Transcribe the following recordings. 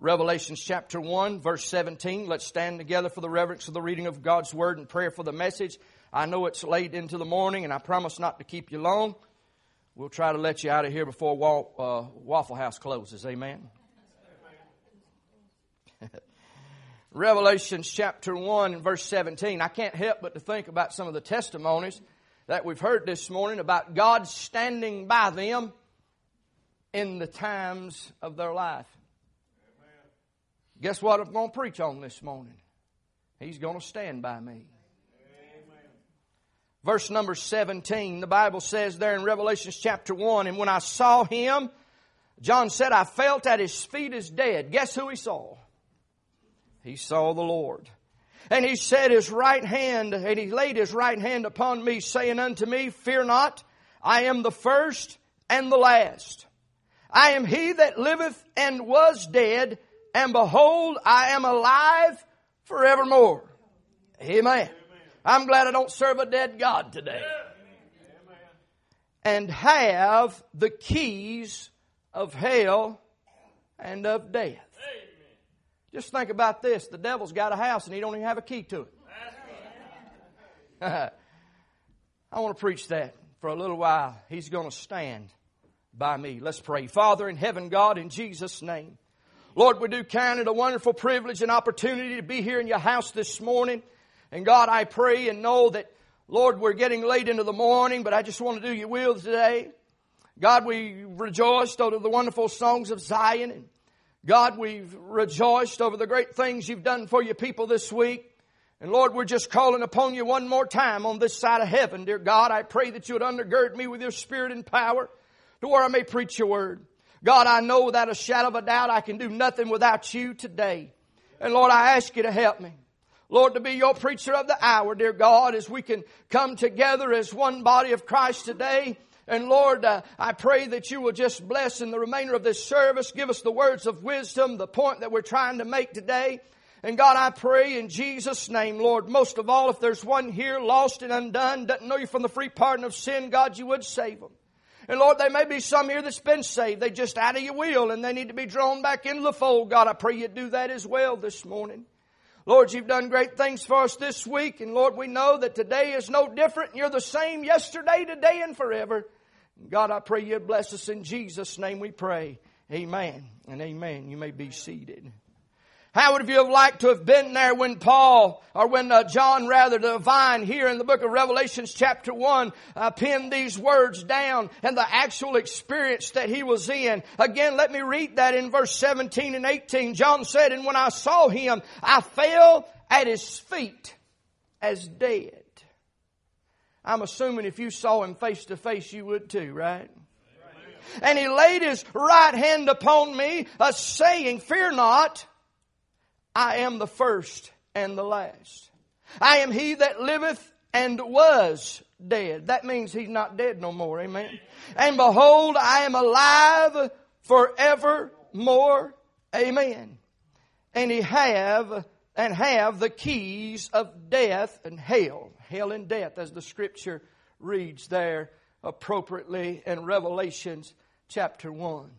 Revelations chapter 1, verse 17. Let's stand together for the reverence of the reading of God's Word and prayer for the message. I know it's late into the morning, and I promise not to keep you long. We'll try to let you out of here before uh, Waffle House closes. Amen. Revelation chapter 1 and verse 17. I can't help but to think about some of the testimonies that we've heard this morning about God standing by them in the times of their life. Guess what I'm going to preach on this morning? He's going to stand by me. Verse number 17, the Bible says there in Revelation chapter 1, and when I saw him, John said, I felt at his feet as dead. Guess who he saw? He saw the Lord. And he set his right hand, and he laid his right hand upon me, saying unto me, Fear not, I am the first and the last. I am he that liveth and was dead, and behold, I am alive forevermore. Amen. I'm glad I don't serve a dead God today. And have the keys of hell and of death. Just think about this. The devil's got a house and he don't even have a key to it. I want to preach that for a little while. He's going to stand by me. Let's pray. Father in heaven, God, in Jesus' name. Lord, we do count it a wonderful privilege and opportunity to be here in your house this morning. And God, I pray and know that, Lord, we're getting late into the morning, but I just want to do your will today. God, we rejoiced over the wonderful songs of Zion and God, we've rejoiced over the great things you've done for your people this week. And Lord, we're just calling upon you one more time on this side of heaven. Dear God, I pray that you would undergird me with your spirit and power to where I may preach your word. God, I know without a shadow of a doubt I can do nothing without you today. And Lord, I ask you to help me. Lord, to be your preacher of the hour, dear God, as we can come together as one body of Christ today and Lord, uh, I pray that you will just bless in the remainder of this service. Give us the words of wisdom, the point that we're trying to make today. And God, I pray in Jesus' name, Lord, most of all, if there's one here lost and undone, doesn't know you from the free pardon of sin, God, you would save them. And Lord, there may be some here that's been saved. They just out of your will and they need to be drawn back into the fold. God, I pray you do that as well this morning. Lord, you've done great things for us this week. And Lord, we know that today is no different. You're the same yesterday, today, and forever. God, I pray you'd bless us in Jesus' name we pray. Amen and amen. You may be seated. How would you have liked to have been there when Paul, or when uh, John rather, the divine here in the book of Revelations chapter 1, uh, penned these words down and the actual experience that he was in? Again, let me read that in verse 17 and 18. John said, And when I saw him, I fell at his feet as dead. I'm assuming if you saw him face to face, you would too, right? And he laid his right hand upon me, uh, saying, Fear not, I am the first and the last. I am he that liveth and was dead. That means he's not dead no more, amen. And behold, I am alive forevermore, amen. And he have and have the keys of death and hell hell and death, as the scripture reads there appropriately in Revelations chapter 1.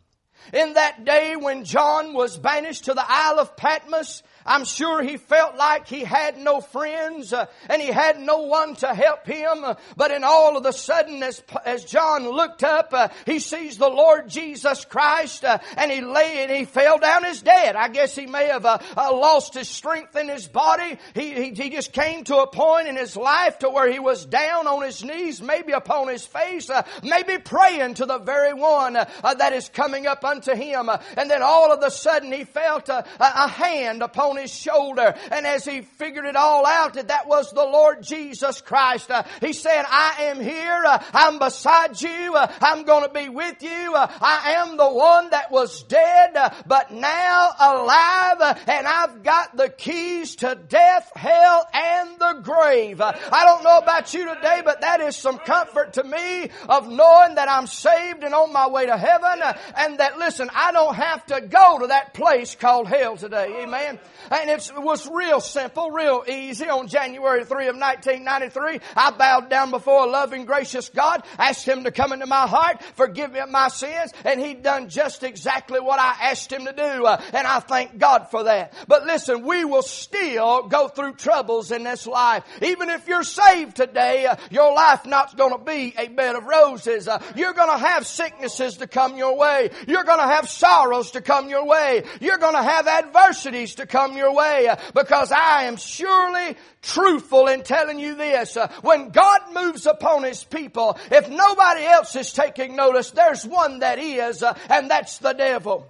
In that day when John was banished to the Isle of Patmos, I'm sure he felt like he had no friends uh, and he had no one to help him. Uh, but in all of the sudden, as, as John looked up, uh, he sees the Lord Jesus Christ and he lay and he fell down as dead. I guess he may have lost his strength in his body. He, he, he, just came to a point in his life to where he was down on his knees, maybe upon his face, maybe praying to the very one that is coming up unto him. and then all of a sudden he felt a, a hand upon on his shoulder. And as he figured it all out, that that was the Lord Jesus Christ. Uh, he said, I am here. Uh, I'm beside you. Uh, I'm going to be with you. Uh, I am the one that was dead, uh, but now alive. Uh, and I've got the keys to death, hell, and the grave. I don't know about you today, but that is some comfort to me of knowing that I'm saved and on my way to heaven. and that listen, I don't have to go to that place called hell today. Amen. And it was real simple, real easy. On January 3 of 1993, I bowed down before a loving, gracious God, asked Him to come into my heart, forgive me of my sins, and He done just exactly what I asked Him to do. Uh, and I thank God for that. But listen, we will still go through troubles in this life. Even if you're saved today, uh, your life not going to be a bed of roses. Uh, you're going to have sicknesses to come your way. You're going to have sorrows to come your way. You're going to have adversities to come your way. Uh, because I am surely truthful in telling you this. Uh, when God moves upon His people, if nobody else is taking notice, there's one that is, uh, and that's the devil.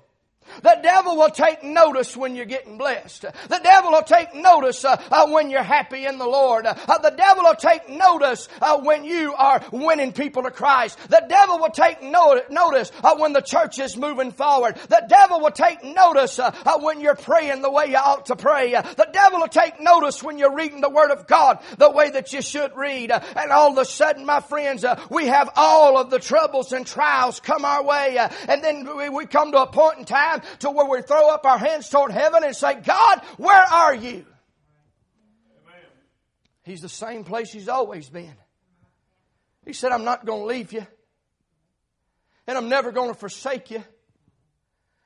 The devil will take notice when you're getting blessed. The devil will take notice uh, uh, when you're happy in the Lord. Uh, the devil will take notice uh, when you are winning people to Christ. The devil will take no- notice uh, when the church is moving forward. The devil will take notice uh, when you're praying the way you ought to pray. the devil will take notice when you're reading the Word of God the way that you should read. and all of a sudden, my friends, we have all of the troubles and trials come our way. and then we, we come to a point in time time to where we throw up our hands toward heaven and say, God, where are you? Amen. He's the same place he's always been. He said, I'm not going to leave you. And I'm never going to forsake you.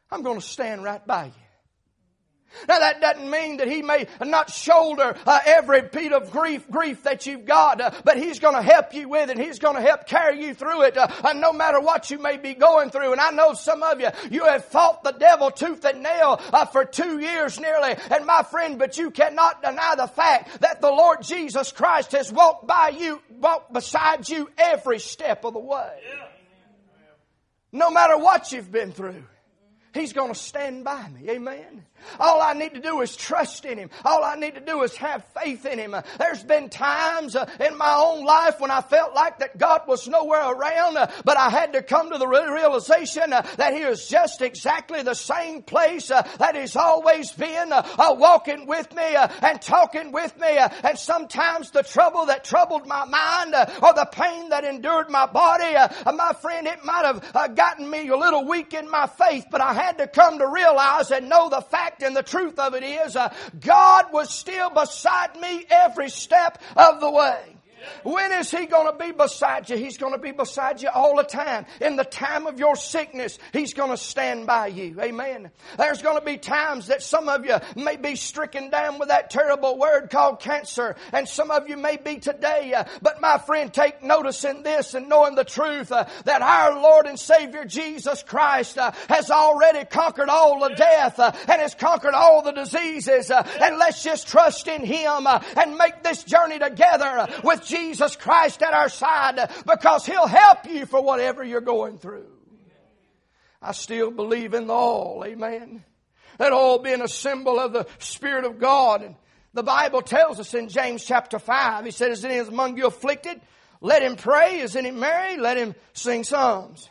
I'm going to stand right by you. Now that doesn't mean that he may not shoulder uh, every bit of grief, grief that you've got, uh, but he's going to help you with it. He's going to help carry you through it, uh, no matter what you may be going through. And I know some of you, you have fought the devil tooth and nail uh, for two years nearly. And my friend, but you cannot deny the fact that the Lord Jesus Christ has walked by you, walked beside you every step of the way. No matter what you've been through. He's going to stand by me. Amen. All I need to do is trust in Him. All I need to do is have faith in Him. Uh, there's been times uh, in my own life when I felt like that God was nowhere around, uh, but I had to come to the realization uh, that He is just exactly the same place uh, that He's always been, uh, walking with me and talking with me. And sometimes the trouble that troubled my mind or the pain that endured my body, my friend, it might have gotten me a little weak in my faith, but I had to come to realize and know the fact and the truth of it is, uh, God was still beside me every step of the way. When is He going to be beside you? He's going to be beside you all the time. In the time of your sickness, He's going to stand by you. Amen. There's going to be times that some of you may be stricken down with that terrible word called cancer, and some of you may be today. Uh, but my friend, take notice in this and knowing the truth uh, that our Lord and Savior Jesus Christ uh, has already conquered all the death uh, and has conquered all the diseases. Uh, and let's just trust in Him uh, and make this journey together with Jesus Christ at our side because He'll help you for whatever you're going through. I still believe in the all. Amen. That all being a symbol of the Spirit of God. And the Bible tells us in James chapter 5, He said, Is any among you afflicted? Let him pray. Is any merry? Let him sing psalms.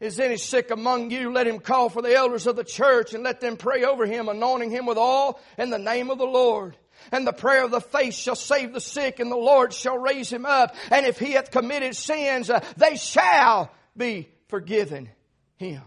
Is any sick among you? Let him call for the elders of the church and let them pray over him, anointing him with all in the name of the Lord. And the prayer of the faith shall save the sick, and the Lord shall raise him up. And if he hath committed sins, uh, they shall be forgiven him.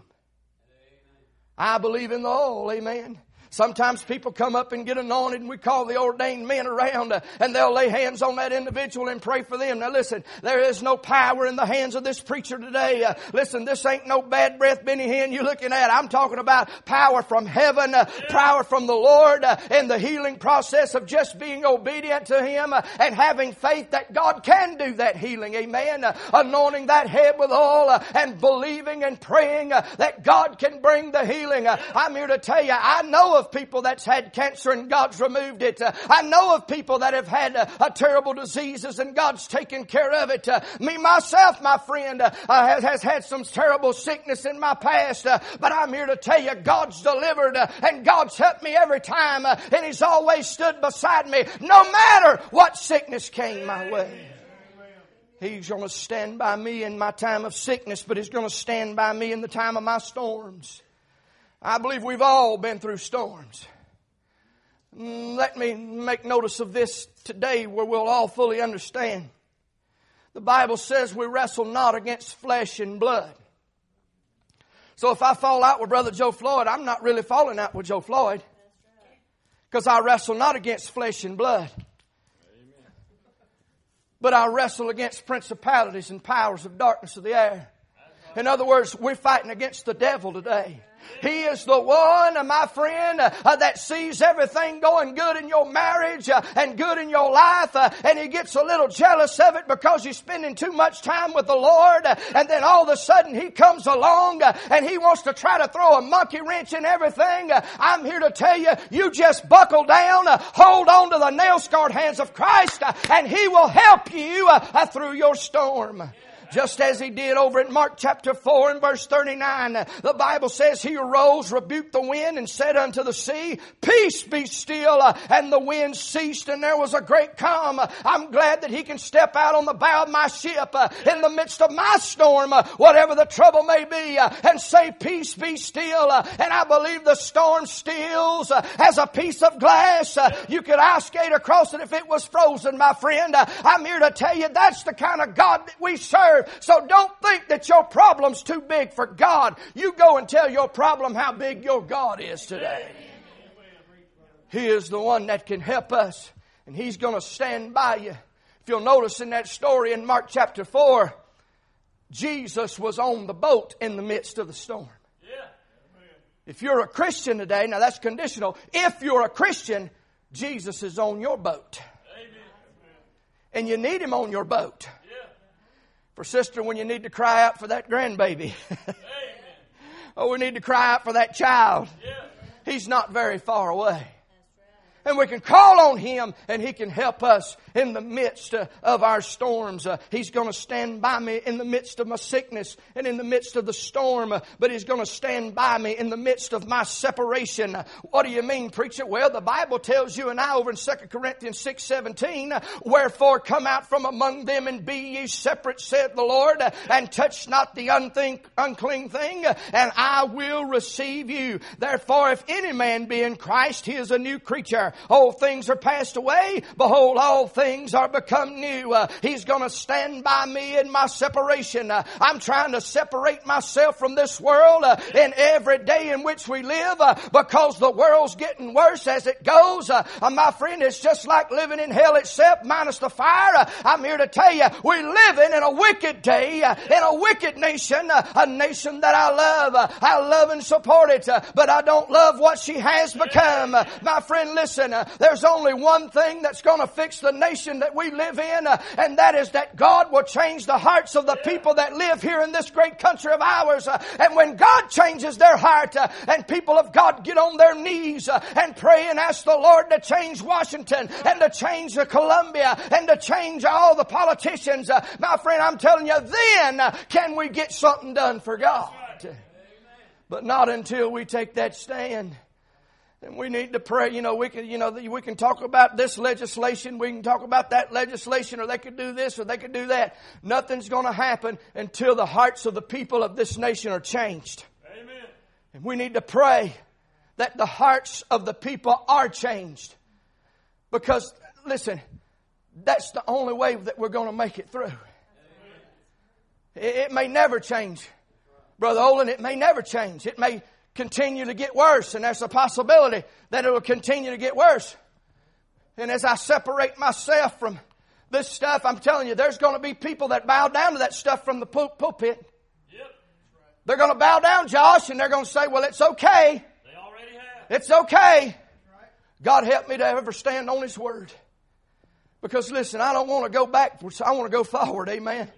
I believe in the all, amen. Sometimes people come up and get anointed and we call the ordained men around uh, and they'll lay hands on that individual and pray for them. Now listen, there is no power in the hands of this preacher today. Uh, listen, this ain't no bad breath Benny Hinn you're looking at. I'm talking about power from heaven, uh, power from the Lord uh, in the healing process of just being obedient to Him uh, and having faith that God can do that healing. Amen. Uh, anointing that head with oil and believing and praying that God can bring the healing. I'm here to tell you, I know of people that's had cancer and God's removed it. Uh, I know of people that have had uh, terrible diseases and God's taken care of it. Uh, me myself, my friend, has, has, had some terrible sickness in my past, but I'm here to tell you God's delivered and God's helped me every time and He's always stood beside me no matter what sickness came my way. He's going to stand by me in my time of sickness, but He's going to stand by me in the time of my storms. I believe we've all been through storms. Mm, let me make notice of this today where we'll all fully understand. The Bible says we wrestle not against flesh and blood, So if I fall out with Brother Joe Floyd, I'm not really falling out with Joe Floyd. Because I wrestle not against flesh and blood, but I wrestle against principalities and powers of darkness of the air. In other words, we're fighting against the devil today. He is the one, uh, my friend, uh, uh, that sees everything going good in your marriage uh, and good in your life, uh, and he gets a little jealous of it because you're spending too much time with the Lord, uh, and then all of a sudden he comes along and he wants to try to throw a monkey wrench in everything. I'm here to tell you, you just buckle down, hold on to the nail scarred hands of Christ, and he will help you through your storm just as he did over in Mark chapter 4 and verse 39. The Bible says he arose, rebuked the wind and said unto the sea, peace be still. And the wind ceased and there was a great calm. I'm glad that he can step out on the bow of my ship uh, in the midst of my storm, uh, whatever the trouble may be, uh, and say peace be still. And I believe the storm stills as a piece of glass. You could ice skate across it if it was frozen, my friend. I'm here to tell you that's the kind of God that we serve. So don't think that your problem's too big for God. You go and tell your problem how big your God is today. He is the one that can help us, and He's going to stand by you. If you'll notice in that story in Mark chapter 4, Jesus was on the boat in the midst of the storm. If you're a Christian today, now that's conditional. If you're a Christian, Jesus is on your boat. And you need Him on your boat. For sister, when you need to cry out for that grandbaby. oh, we need to cry out for that child. He's not very far away and we can call on Him and He can help us in the midst uh, of our storms. Uh, he's going to stand by me in the midst of my sickness and in the midst of the storm, uh, but He's going to stand by me in the midst of my separation. What do you mean, preacher? Well, the Bible tells you and I over in 2 Corinthians 6 17, wherefore come out from among them and be ye separate, said the Lord, and touch not the unclean thing, and I will receive you. Therefore, if any man be in Christ, he is a new creature. Old things are passed away. Behold, all things are become new. Uh, he's going to stand by me in my separation. Uh, I'm trying to separate myself from this world uh, in every day in which we live uh, because the world's getting worse as it goes. Uh, uh, my friend, it's just like living in hell itself minus the fire. I'm here to tell you, we're living in a wicked day, in a wicked nation, a nation that I love. I love and support it, but I don't love what she has become. My friend, listen, there's only one thing that's going to fix the nation that we live in, uh, and that is that God will change the hearts of the people that live here in this great country of ours. Uh, and when God changes their heart, uh, and people of God get on their knees and pray and ask the Lord to change Washington and to change Columbia and to change all the politicians, my friend, I'm telling you, then can we get something done for God. But not until we take that stand. And we need to pray. You know, we can, you know, we can talk about this legislation. We can talk about that legislation, or they could do this, or they could do that. Nothing's going to happen until the hearts of the people of this nation are changed. Amen. And we need to pray that the hearts of the people are changed. Because, listen, that's the only way that we're going to make it through. It, it may never change. Brother Olin, it may never change. It may continue to get worse, and there's a possibility that it will continue to get worse. And as I separate myself from this stuff, I'm telling you, there's going to be people that bow down to that stuff from the pulpit. Yep. They're going to bow down, Josh, and they're going to say, well, it's okay. They already have. It's okay. God help me to ever stand on His Word. Because listen, I don't want to go backwards. I want to go forward. Amen.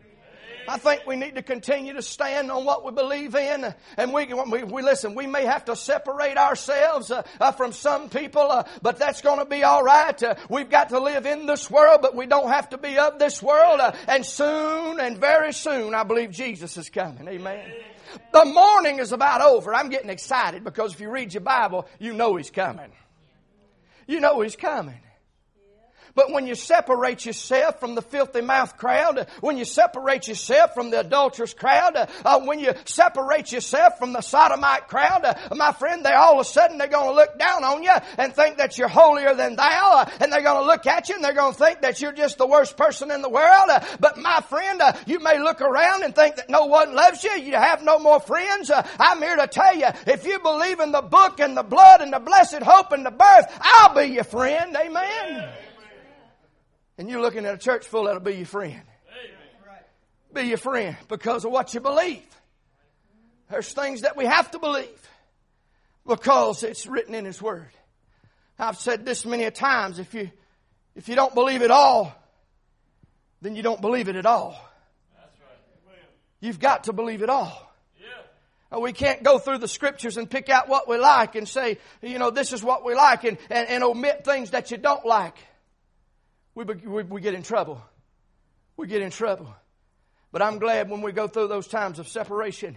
I think we need to continue to stand on what we believe in. And we, we, we listen, we may have to separate ourselves uh, uh, from some people, uh, but that's going to be all right. Uh, we've got to live in this world, but we don't have to be of this world. Uh, and soon and very soon, I believe Jesus is coming. Amen. The morning is about over. I'm getting excited because if you read your Bible, you know He's coming. You know He's coming. But when you separate yourself from the filthy mouth crowd, when you separate yourself from the adulterous crowd, uh, when you separate yourself from the sodomite crowd, uh, my friend, they all of a sudden they're going to look down on you and think that you're holier than thou, uh, and they're going to look at you and they're going to think that you're just the worst person in the world. Uh, but my friend, uh, you may look around and think that no one loves you. You have no more friends. Uh, I'm here to tell you, if you believe in the book and the blood and the blessed hope and the birth, I'll be your friend. Amen. And you're looking at a church full that'll be your friend. Be your friend because of what you believe. There's things that we have to believe because it's written in His Word. I've said this many a times. If you, if you don't believe it all, then you don't believe it at all. You've got to believe it all. Yeah. We can't go through the scriptures and pick out what we like and say, you know, this is what we like and, and, and omit things that you don't like we, we, we get in trouble. We get in trouble. But I'm glad when we go through those times of separation,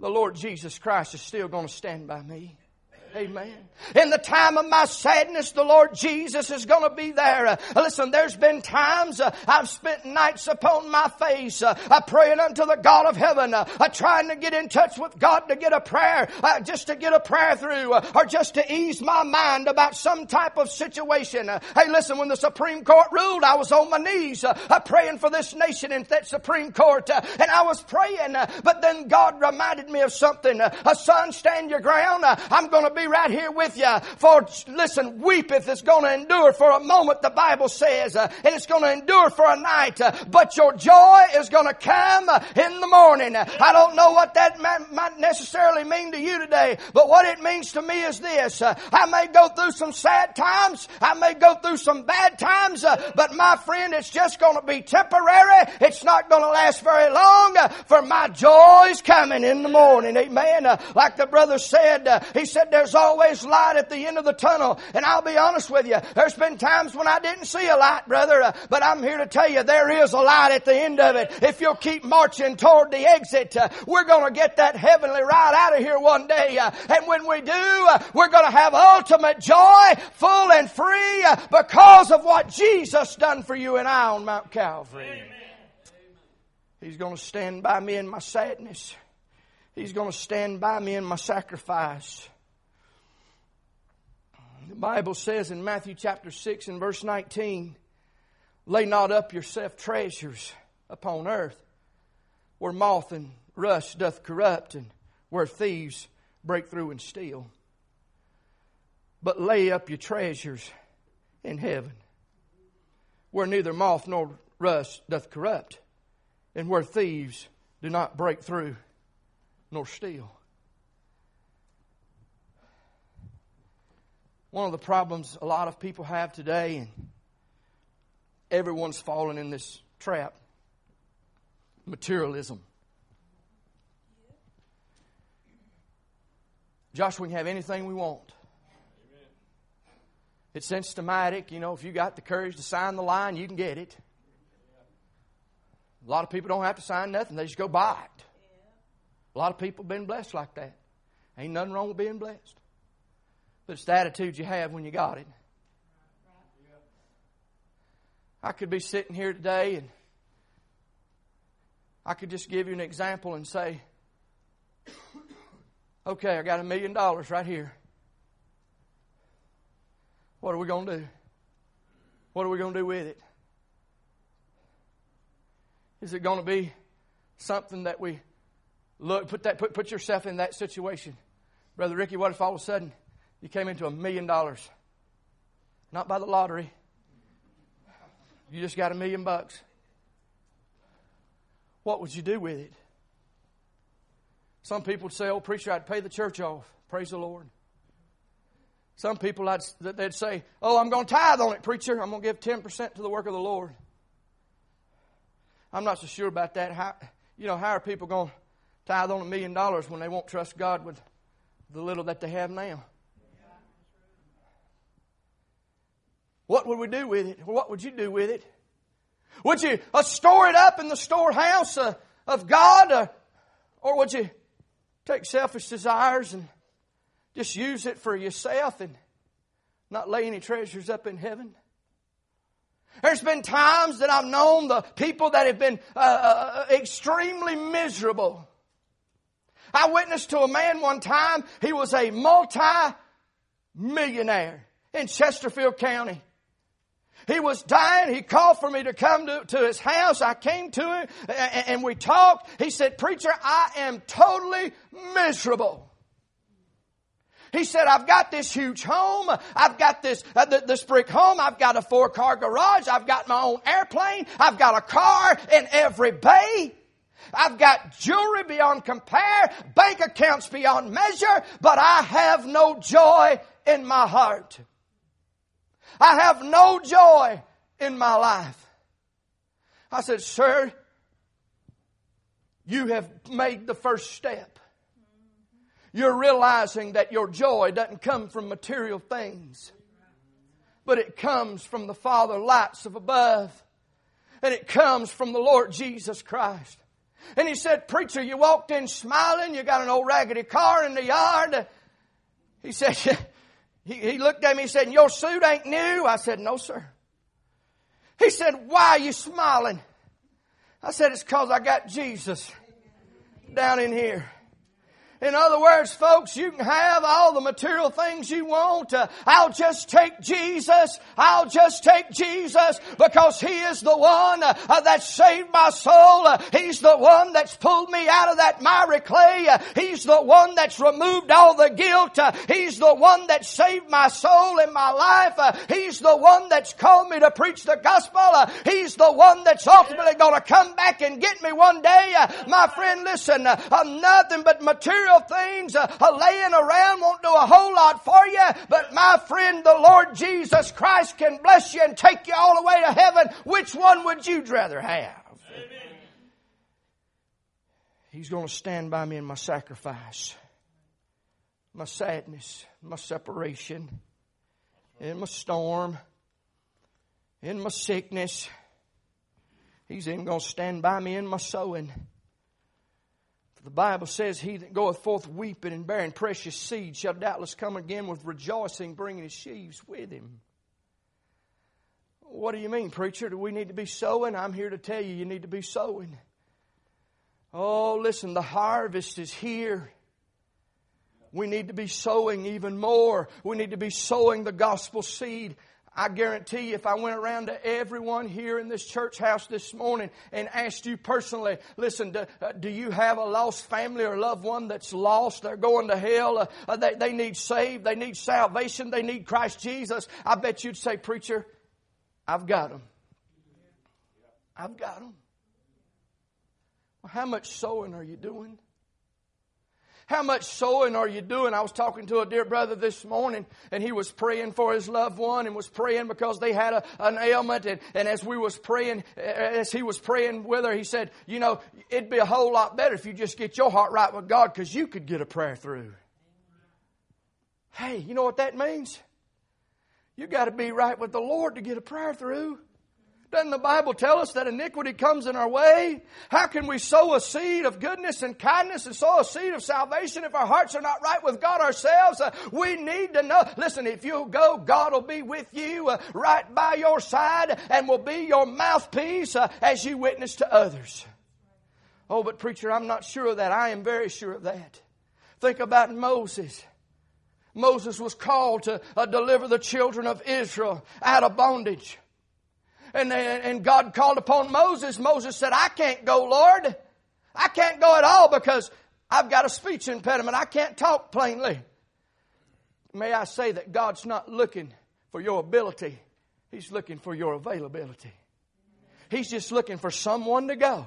the Lord Jesus Christ is still going to stand by me. Amen. In the time of my sadness, the Lord Jesus is going to be there. Uh, listen, there's been times uh, I've spent nights upon my face uh, praying unto the God of heaven, trying to get in touch with God to get a prayer, just to get a prayer through, or just to ease my mind about some type of situation. hey, listen, when the Supreme Court ruled, I was on my knees praying for this nation in that Supreme Court, and I was praying, but then God reminded me of something. Uh, son, stand your ground. I'm going to be right here with you. For listen, weepeth is going to endure for a moment, the Bible says, uh, and it's going to endure for a night. Uh, but your joy is going to come in the morning. I don't know what that might necessarily mean to you today, but what it means to me is this: uh, I may go through some sad times, I may go through some bad times, but my friend, it's just going to be temporary. It's not going to last very long. For my joy is coming in the morning. Amen. like the brother said, he said, "There's always light at the end of the tunnel. And I'll be honest with you, there's been times when I didn't see a light, brother, uh, but I'm here to tell you there is a light at the end of it. If you'll keep marching toward the exit, uh, we're going to get that heavenly ride out of here one day. Uh, and when we do, we're going to have ultimate joy, full and free, because of what Jesus done for you and I on Mount Calvary. Amen. He's going to stand by me in my sadness. He's going to stand by me in my sacrifice. The Bible says in Matthew chapter 6 and verse 19, Lay not up yourself treasures upon earth, where moth and rust doth corrupt, and where thieves break through and steal. But lay up your treasures in heaven, where neither moth nor rust doth corrupt, and where thieves do not break through nor steal. One of the problems a lot of people have today, and everyone's fallen in this trap materialism. Josh, we can have anything we want. Amen. It's systematic. You know, if you got the courage to sign the line, you can get it. A lot of people don't have to sign nothing, they just go buy it. A lot of people have been blessed like that. Ain't nothing wrong with being blessed. But it's the attitude you have when you got it. I could be sitting here today and I could just give you an example and say, okay, I got a million dollars right here. What are we going to do? What are we going to do with it? Is it going to be something that we look, put, that, put, put yourself in that situation? Brother Ricky, what if all of a sudden you came into a million dollars. Not by the lottery. You just got a million bucks. What would you do with it? Some people would say, Oh, preacher, I'd pay the church off. Praise the Lord. Some people, I'd, they'd say, Oh, I'm going to tithe on it, preacher. I'm going to give 10% to the work of the Lord. I'm not so sure about that. How, you know, how are people going to tithe on a million dollars when they won't trust God with the little that they have now? What would we do with it? What would you do with it? Would you uh, store it up in the storehouse uh, of God? Uh, or would you take selfish desires and just use it for yourself and not lay any treasures up in heaven? There's been times that I've known the people that have been uh, uh, extremely miserable. I witnessed to a man one time, he was a multi-millionaire in Chesterfield County. He was dying. He called for me to come to, to his house. I came to him and, and we talked. He said, Preacher, I am totally miserable. He said, I've got this huge home. I've got this, uh, this brick home. I've got a four car garage. I've got my own airplane. I've got a car in every bay. I've got jewelry beyond compare, bank accounts beyond measure, but I have no joy in my heart. I have no joy in my life. I said, Sir, you have made the first step. You're realizing that your joy doesn't come from material things, but it comes from the Father lights of above, and it comes from the Lord Jesus Christ. And he said, Preacher, you walked in smiling, you got an old raggedy car in the yard. He said, he, he looked at me and said, Your suit ain't new? I said, No, sir. He said, Why are you smiling? I said, It's because I got Jesus down in here. In other words, folks, you can have all the material things you want. Uh, I'll just take Jesus. I'll just take Jesus because He is the one uh, that saved my soul. Uh, he's the one that's pulled me out of that miry clay. Uh, he's the one that's removed all the guilt. Uh, he's the one that saved my soul and my life. Uh, he's the one that's called me to preach the gospel. he's the one that's ultimately going to come back and get me one day. my friend, listen, I'm nothing but material material things uh, laying around won't do a whole lot for you, but my friend, the Lord Jesus Christ can bless you and take you all the way to heaven. Which one would you rather have? Amen. He's going to stand by me in my sacrifice, my sadness, my separation, in my storm, in my sickness. He's even going to stand by me in my sowing. The Bible says, He that goeth forth weeping and bearing precious seed shall doubtless come again with rejoicing, bringing his sheaves with him. What do you mean, preacher? Do we need to be sowing? I'm here to tell you, you need to be sowing. Oh, listen, the harvest is here. We need to be sowing even more. We need to be sowing the gospel seed. I guarantee you, if I went around to everyone here in this church house this morning and asked you personally, listen, do, uh, do you have a lost family or loved one that's lost? They're going to hell. Uh, uh, they, they need saved. They need salvation. They need Christ Jesus. I bet you'd say, Preacher, I've got them. I've got them. Well, how much sowing are you doing? How much sowing are you doing? I was talking to a dear brother this morning, and he was praying for his loved one and was praying because they had a, an ailment. And, and as we was praying, as he was praying with her, he said, you know, it'd be a whole lot better if you just get your heart right with God because you could get a prayer through. Hey, you know what that means? You got to be right with the Lord to get a prayer through. Doesn't the Bible tell us that iniquity comes in our way? How can we sow a seed of goodness and kindness and sow a seed of salvation if our hearts are not right with God ourselves? Uh, we need to know. Listen, if you go, God will be with you uh, right by your side and will be your mouthpiece uh, as you witness to others. Oh, but preacher, I'm not sure of that. I am very sure of that. Think about Moses. Moses was called to uh, deliver the children of Israel out of bondage and, and God called upon Moses. Moses said, I can't go, Lord. I can't go at all because I've got a speech impediment. I can't talk plainly. May I say that God's not looking for your ability, He's looking for your availability. He's just looking for someone to go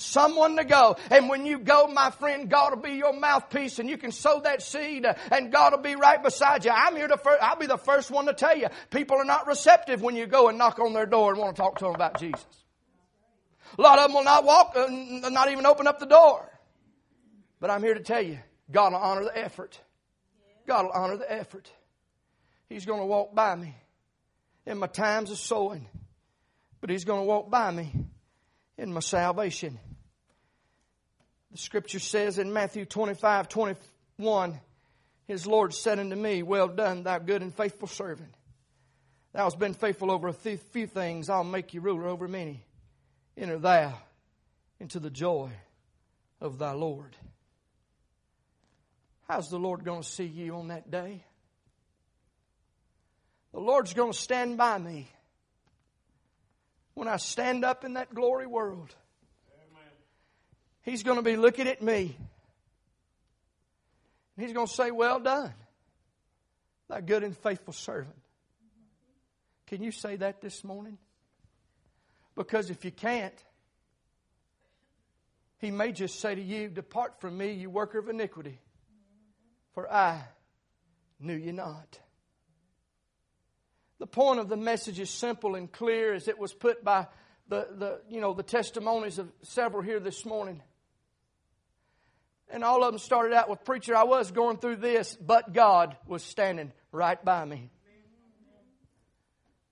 someone to go. And when you go, my friend, God will be your mouthpiece and you can sow that seed and God will be right beside you. I'm here to, I'll be the first one to tell you, people are not receptive when you go and knock on their door and want to talk to them about Jesus. A lot of them will not walk, uh, not even open up the door. But I'm here to tell you, God will honor the effort. God will honor the effort. He's going to walk by me in my times of sowing, but He's going to walk by me in my salvation. The scripture says in Matthew 25, 21, His Lord said unto me, Well done, thou good and faithful servant. Thou hast been faithful over a few things, I'll make you ruler over many. Enter thou into the joy of thy Lord. How's the Lord going to see you on that day? The Lord's going to stand by me when I stand up in that glory world. He's going to be looking at me. And He's going to say, Well done, thy good and faithful servant. Can you say that this morning? Because if you can't, he may just say to you, Depart from me, you worker of iniquity, for I knew you not. The point of the message is simple and clear as it was put by the, the, you know, the testimonies of several here this morning. And all of them started out with, Preacher, I was going through this, but God was standing right by me.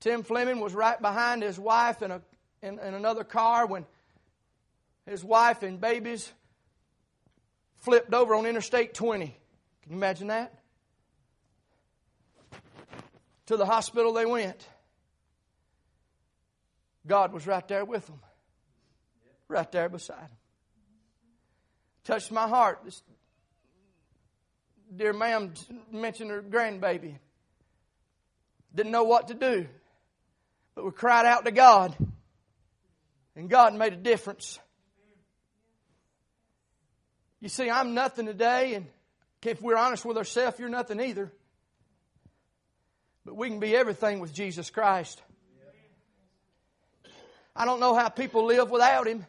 Tim Fleming was right behind his wife in, a, in, in another car when his wife and babies flipped over on Interstate 20. Can you imagine that? To the hospital they went. God was right there with them, right there beside them. Touched my heart. This dear ma'am mentioned her grandbaby. Didn't know what to do. But we cried out to God, and God made a difference. You see, I'm nothing today, and if we're honest with ourselves, you're nothing either. But we can be everything with Jesus Christ. I don't know how people live without Him.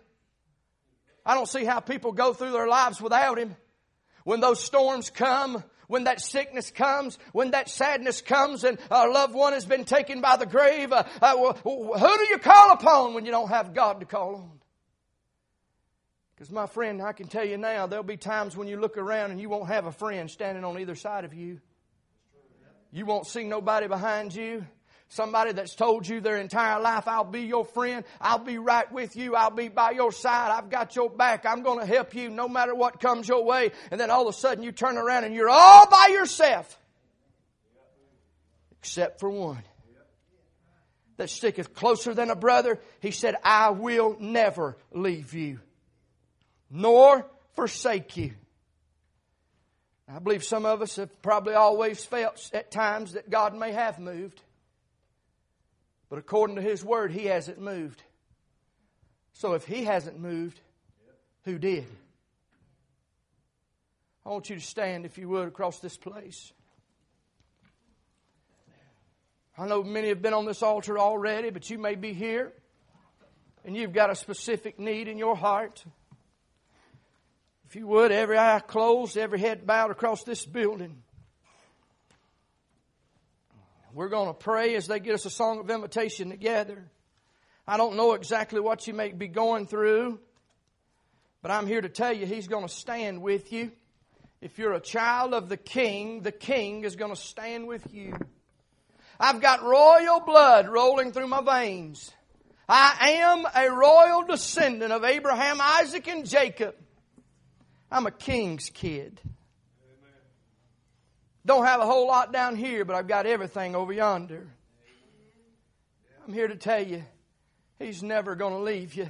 I don't see how people go through their lives without Him. When those storms come, when that sickness comes, when that sadness comes and a loved one has been taken by the grave, uh, uh, who do you call upon when you don't have God to call on? Because, my friend, I can tell you now, there'll be times when you look around and you won't have a friend standing on either side of you. You won't see nobody behind you. Somebody that's told you their entire life, I'll be your friend. I'll be right with you. I'll be by your side. I've got your back. I'm going to help you no matter what comes your way. And then all of a sudden you turn around and you're all by yourself. Except for one that sticketh closer than a brother. He said, I will never leave you, nor forsake you. I believe some of us have probably always felt at times that God may have moved. But according to His Word, He hasn't moved. So if He hasn't moved, who did? I want you to stand, if you would, across this place. I know many have been on this altar already, but you may be here and you've got a specific need in your heart. If you would, every eye closed, every head bowed across this building. We're going to pray as they get us a song of invitation together. I don't know exactly what you may be going through, but I'm here to tell you He's going to stand with you. If you're a child of the King, the King is going to stand with you. I've got royal blood rolling through my veins. I am a royal descendant of Abraham, Isaac, and Jacob. I'm a king's kid. Don't have a whole lot down here, but I've got everything over yonder. I'm here to tell you, He's never going to leave you.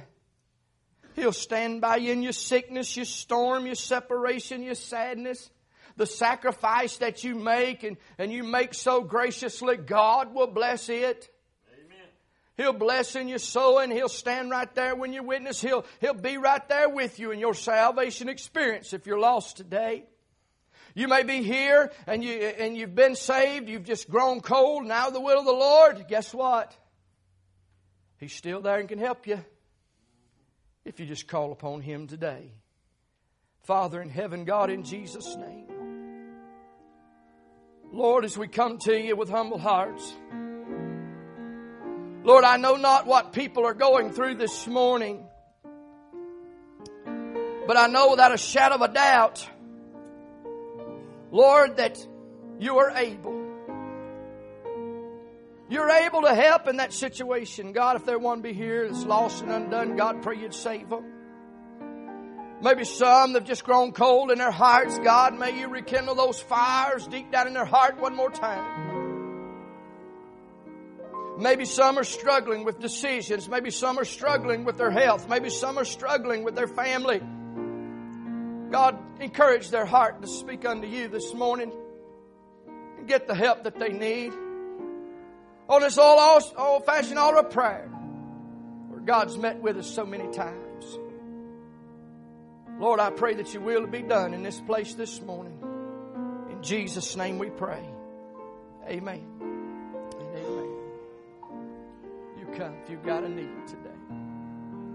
He'll stand by you in your sickness, your storm, your separation, your sadness. The sacrifice that you make and, and you make so graciously, God will bless it. Amen. He'll bless in your soul and He'll stand right there when you witness. He'll, he'll be right there with you in your salvation experience if you're lost today. You may be here and, you, and you've been saved, you've just grown cold, now the will of the Lord. Guess what? He's still there and can help you if you just call upon Him today. Father in heaven, God, in Jesus' name. Lord, as we come to you with humble hearts, Lord, I know not what people are going through this morning, but I know without a shadow of a doubt Lord, that you are able. You're able to help in that situation. God, if there one be here that's lost and undone, God, pray you'd save them. Maybe some that have just grown cold in their hearts. God, may you rekindle those fires deep down in their heart one more time. Maybe some are struggling with decisions. Maybe some are struggling with their health. Maybe some are struggling with their family. God, encourage their heart to speak unto you this morning and get the help that they need. On this old, old fashioned altar of prayer, where God's met with us so many times. Lord, I pray that your will be done in this place this morning. In Jesus' name we pray. Amen. And amen. You come if you've got a need today.